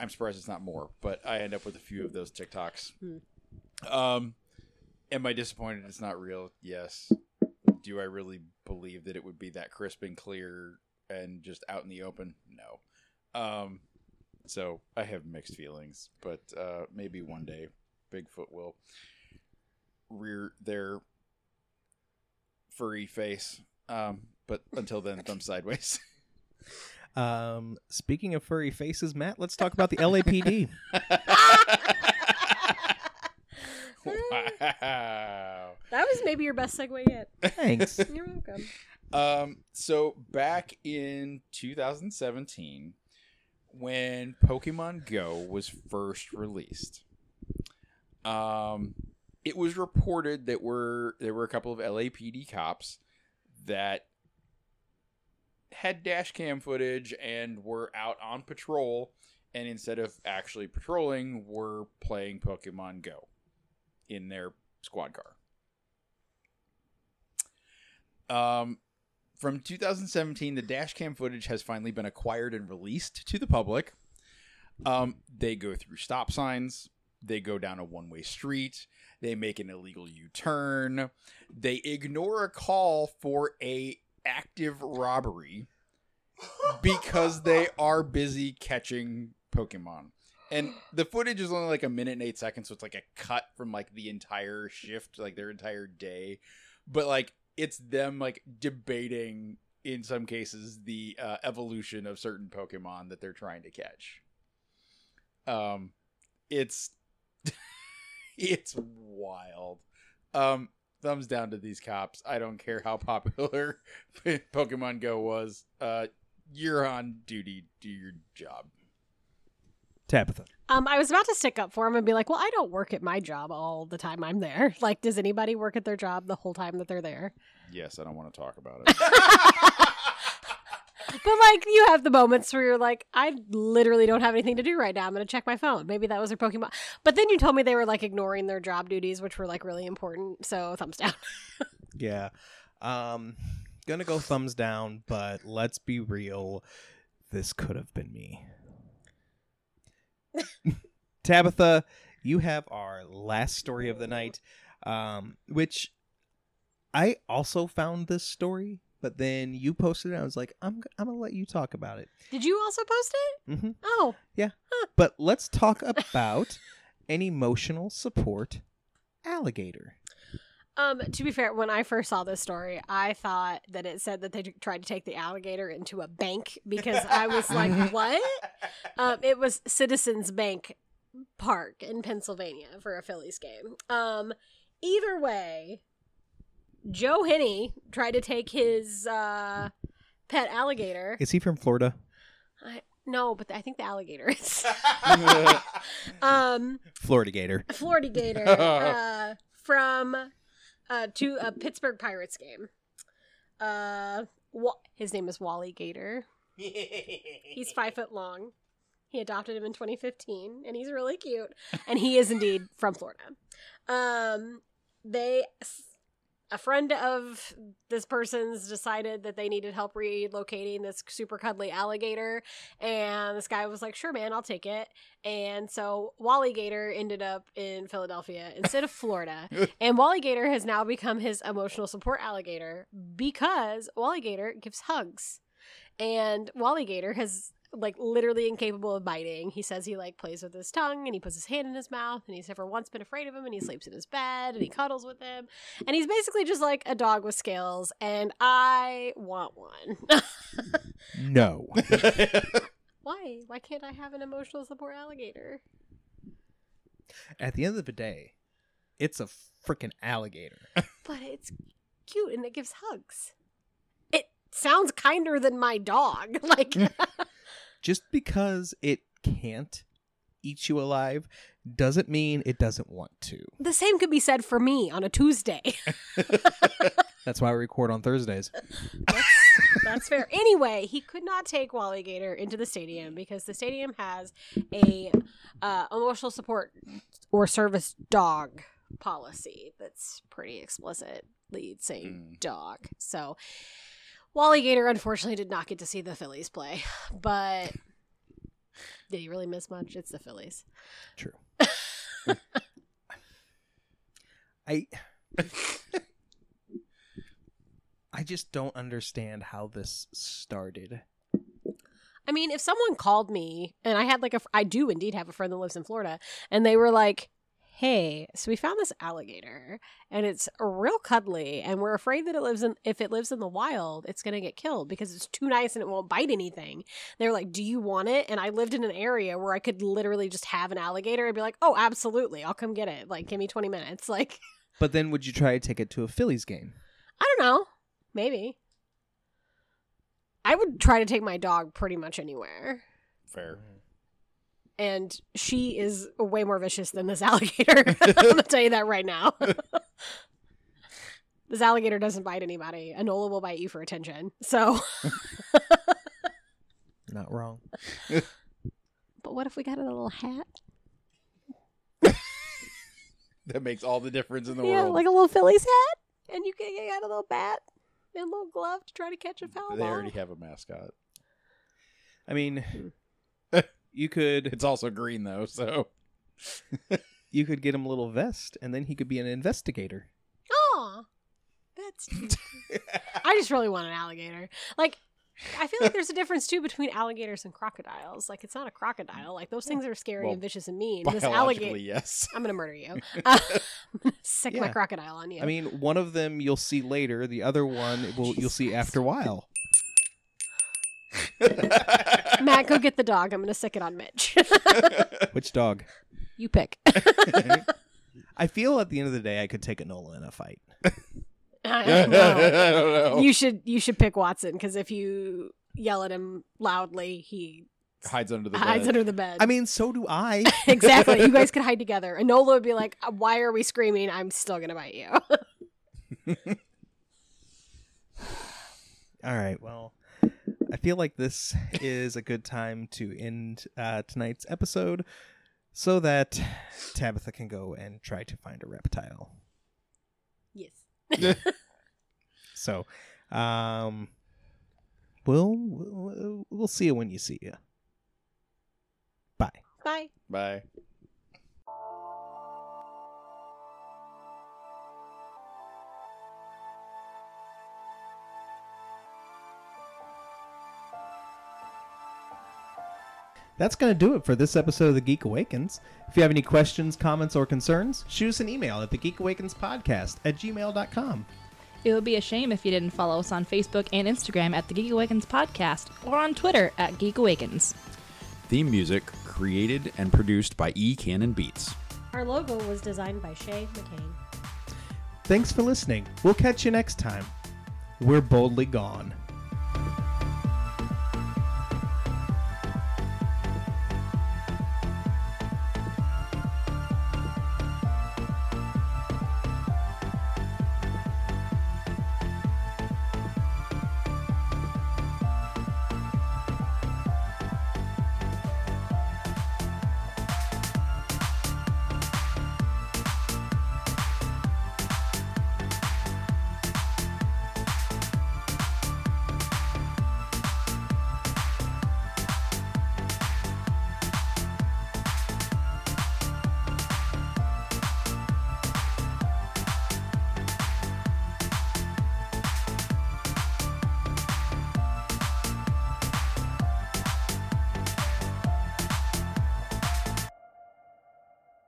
[SPEAKER 2] I'm surprised it's not more, but I end up with a few of those TikToks.
[SPEAKER 4] Hmm.
[SPEAKER 2] Um, am I disappointed it's not real? Yes. Do I really believe that it would be that crisp and clear and just out in the open? No. Um, so I have mixed feelings, but uh, maybe one day Bigfoot will rear their furry face. Um, but until then, thumb sideways.
[SPEAKER 1] Um, speaking of furry faces, Matt, let's talk about the LAPD.
[SPEAKER 2] wow.
[SPEAKER 4] That was maybe your best segue yet.
[SPEAKER 1] Thanks.
[SPEAKER 4] You're welcome.
[SPEAKER 2] Um, so back in 2017, when Pokemon Go was first released, um, it was reported that were there were a couple of LAPD cops that had dash cam footage and were out on patrol, and instead of actually patrolling, were playing Pokemon Go in their squad car. Um, from 2017, the dash cam footage has finally been acquired and released to the public. Um, they go through stop signs. They go down a one way street. They make an illegal U turn. They ignore a call for a active robbery because they are busy catching Pokemon. And the footage is only like a minute and eight seconds, so it's like a cut from like the entire shift, like their entire day. But like it's them like debating in some cases the uh, evolution of certain Pokemon that they're trying to catch. Um, it's it's wild. Um, thumbs down to these cops. I don't care how popular Pokemon Go was. Uh, you're on duty. Do your job.
[SPEAKER 1] Tabitha.
[SPEAKER 4] Um, I was about to stick up for him and be like, "Well, I don't work at my job all the time I'm there. Like, does anybody work at their job the whole time that they're there?"
[SPEAKER 2] Yes, I don't want to talk about it.
[SPEAKER 4] But like, you have the moments where you're like, "I literally don't have anything to do right now. I'm going to check my phone. Maybe that was their Pokemon." But then you told me they were like ignoring their job duties, which were like really important. So thumbs down.
[SPEAKER 1] Yeah. Um, gonna go thumbs down, but let's be real. This could have been me. Tabitha, you have our last story of the night, um, which I also found this story, but then you posted it. I was like, I'm, I'm gonna let you talk about it.
[SPEAKER 4] Did you also post it?
[SPEAKER 1] Mm-hmm.
[SPEAKER 4] Oh, Yeah.
[SPEAKER 1] But let's talk about an emotional support alligator.
[SPEAKER 4] Um, to be fair, when I first saw this story, I thought that it said that they t- tried to take the alligator into a bank because I was like, "What?" Um, it was Citizens Bank Park in Pennsylvania for a Phillies game. Um, either way, Joe Henney tried to take his uh, pet alligator.
[SPEAKER 1] Is he from Florida?
[SPEAKER 4] I, no, but I think the alligator is. um,
[SPEAKER 1] Florida Gator.
[SPEAKER 4] Florida Gator uh, from uh, to a Pittsburgh Pirates game. Uh, Wa- his name is Wally Gator. He's five foot long. He adopted him in 2015, and he's really cute. And he is indeed from Florida. Um, they, a friend of this person's decided that they needed help relocating this super cuddly alligator, and this guy was like, "Sure, man, I'll take it." And so Wally Gator ended up in Philadelphia instead of Florida. and Wally Gator has now become his emotional support alligator because Wally Gator gives hugs. And Wally Gator has like literally incapable of biting. He says he like plays with his tongue and he puts his hand in his mouth and he's never once been afraid of him and he sleeps in his bed and he cuddles with him. And he's basically just like a dog with scales and I want one.
[SPEAKER 1] No.
[SPEAKER 4] Why? Why can't I have an emotional support alligator?
[SPEAKER 1] At the end of the day, it's a freaking alligator.
[SPEAKER 4] But it's cute and it gives hugs. It sounds kinder than my dog. Like mm.
[SPEAKER 1] Just because it can't eat you alive doesn't mean it doesn't want to.
[SPEAKER 4] the same could be said for me on a Tuesday.
[SPEAKER 1] That's why we record on Thursdays.
[SPEAKER 4] That's, that's fair. Anyway, he could not take Wally Gator into the stadium because the stadium has a uh, emotional support or service dog policy that's pretty explicitly saying
[SPEAKER 2] Mm.
[SPEAKER 4] dog. So Wally Gator unfortunately did not get to see the Phillies play, but did he really miss much? It's the Phillies.
[SPEAKER 1] True. I I just don't understand how this started.
[SPEAKER 4] I mean, if someone called me and I had like a I do indeed have a friend that lives in Florida, and they were like, "Hey, so we found this alligator, and it's real cuddly, and we're afraid that it lives in, if it lives in the wild, it's gonna get killed because it's too nice and it won't bite anything." They're like, "Do you want it?" And I lived in an area where I could literally just have an alligator. I'd be like, "Oh, absolutely, I'll come get it. Like, give me twenty minutes." Like,
[SPEAKER 1] But then would you try to take it to a Phillies game?
[SPEAKER 4] I don't know, maybe. I would try to take my dog pretty much anywhere.
[SPEAKER 2] Fair.
[SPEAKER 4] And she is way more vicious than this alligator. I'm gonna tell you that right now. this alligator doesn't bite anybody. Enola will bite you for attention. So,
[SPEAKER 1] Not wrong.
[SPEAKER 4] but what if we got a little hat?
[SPEAKER 2] That makes all the difference in the
[SPEAKER 4] yeah,
[SPEAKER 2] world.
[SPEAKER 4] like a little Phillies hat, and you can you got a little bat and a little glove to try to catch a foul
[SPEAKER 2] they
[SPEAKER 4] ball.
[SPEAKER 2] already have a mascot.
[SPEAKER 1] I mean, hmm. You could
[SPEAKER 2] It's also green though, so
[SPEAKER 1] you could get him a little vest, and then he could be an investigator.
[SPEAKER 4] Aw, that's. I just really want an alligator. Like, I feel like there's a difference too between alligators and crocodiles. Like, it's not a crocodile. Like, those things are scary
[SPEAKER 2] Well,
[SPEAKER 4] and vicious and mean. This
[SPEAKER 2] biologically
[SPEAKER 4] alligator.
[SPEAKER 2] yes.
[SPEAKER 4] I'm gonna murder you. Uh, I'm my crocodile on you.
[SPEAKER 1] I mean, one of them you'll see later. The other one will you'll see after a while.
[SPEAKER 4] Matt, go get the dog. I'm gonna sick it on Mitch.
[SPEAKER 1] Which dog?
[SPEAKER 4] you pick.
[SPEAKER 1] I feel at the end of the day, I could take Enola in a fight.
[SPEAKER 2] I
[SPEAKER 4] No.
[SPEAKER 2] don't know.
[SPEAKER 4] You should you should pick Watson because if you yell at him loudly, he
[SPEAKER 2] hides under the
[SPEAKER 4] hides
[SPEAKER 2] bed.
[SPEAKER 4] under the bed.
[SPEAKER 1] I mean, so do I.
[SPEAKER 4] exactly. You guys could hide together. Enola would be like, "Uh, "Why are we screaming? I'm still gonna bite you."
[SPEAKER 1] All right. Well, I feel like this is a good time to end uh, tonight's episode so that Tabitha can go and try to find a reptile.
[SPEAKER 4] yes.
[SPEAKER 1] So, Um, we'll we'll, we'll see you when you see you. Bye.
[SPEAKER 4] Bye.
[SPEAKER 2] Bye.
[SPEAKER 1] That's going to do it for this episode of The Geek Awakens. If you have any questions, comments, or concerns, shoot us an email at thegeekawakenspodcast at gmail.com.
[SPEAKER 3] It would be a shame if you didn't follow us on Facebook and Instagram at the Geek Awakens Podcast or on Twitter at Geek Awakens.
[SPEAKER 2] Theme music created and produced by E. Cannon Beats.
[SPEAKER 5] Our logo was designed by Shay McCain.
[SPEAKER 1] Thanks for listening. We'll catch you next time. We're boldly gone.